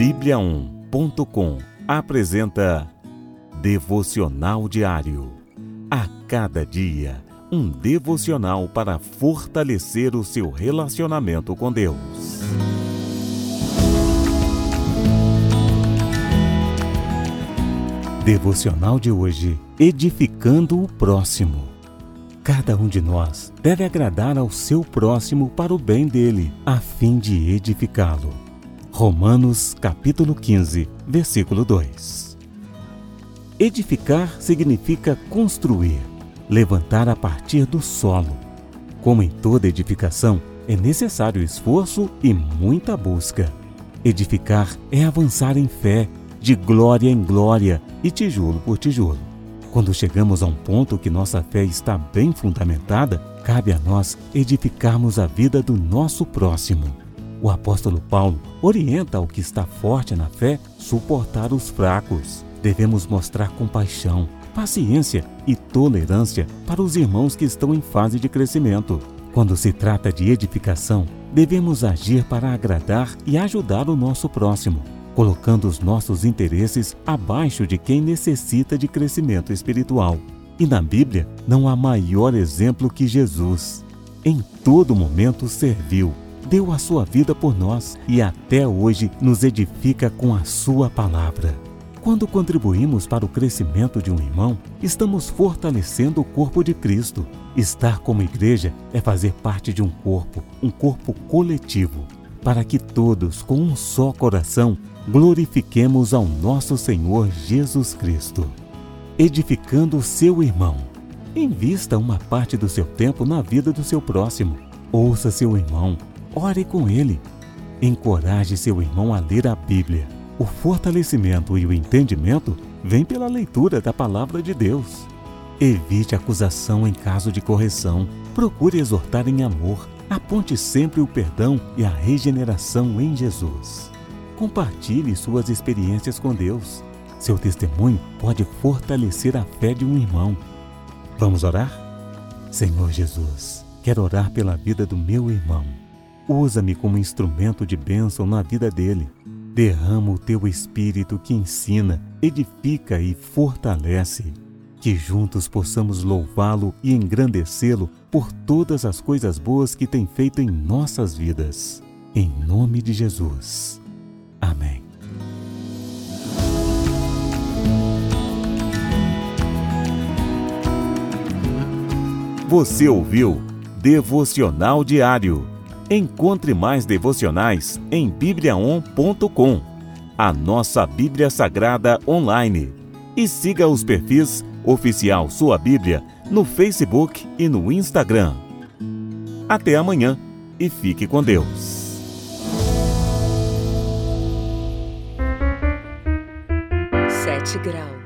Bíblia1.com apresenta Devocional Diário. A cada dia, um devocional para fortalecer o seu relacionamento com Deus. Devocional de hoje: Edificando o Próximo. Cada um de nós deve agradar ao seu próximo para o bem dele, a fim de edificá-lo. Romanos capítulo 15, versículo 2. Edificar significa construir, levantar a partir do solo. Como em toda edificação, é necessário esforço e muita busca. Edificar é avançar em fé, de glória em glória e tijolo por tijolo. Quando chegamos a um ponto que nossa fé está bem fundamentada, cabe a nós edificarmos a vida do nosso próximo. O apóstolo Paulo orienta ao que está forte na fé suportar os fracos. Devemos mostrar compaixão, paciência e tolerância para os irmãos que estão em fase de crescimento. Quando se trata de edificação, devemos agir para agradar e ajudar o nosso próximo, colocando os nossos interesses abaixo de quem necessita de crescimento espiritual. E na Bíblia não há maior exemplo que Jesus. Em todo momento serviu, deu a sua vida por nós e até hoje nos edifica com a sua palavra. Quando contribuímos para o crescimento de um irmão, estamos fortalecendo o corpo de Cristo. Estar como igreja é fazer parte de um corpo, um corpo coletivo, para que todos, com um só coração, glorifiquemos ao nosso Senhor Jesus Cristo. Edificando o seu irmão. Invista uma parte do seu tempo na vida do seu próximo. Ouça seu irmão, ore com ele. Encoraje seu irmão a ler a Bíblia. O fortalecimento e o entendimento vêm pela leitura da palavra de Deus. Evite acusação em caso de correção. Procure exortar em amor. Aponte sempre o perdão e a regeneração em Jesus. Compartilhe suas experiências com Deus. Seu testemunho pode fortalecer a fé de um irmão. Vamos orar? Senhor Jesus, quero orar pela vida do meu irmão. Usa-me como instrumento de bênção na vida dele. Derrama o teu espírito que ensina, edifica e fortalece. Que juntos possamos louvá-lo e engrandecê-lo por todas as coisas boas que tem feito em nossas vidas. Em nome de Jesus. Amém. Você ouviu Devocional Diário. Encontre mais devocionais em bibliaon.com, a nossa Bíblia Sagrada online. E siga os perfis Oficial Sua Bíblia no Facebook e no Instagram. Até amanhã e fique com Deus. Sete graus.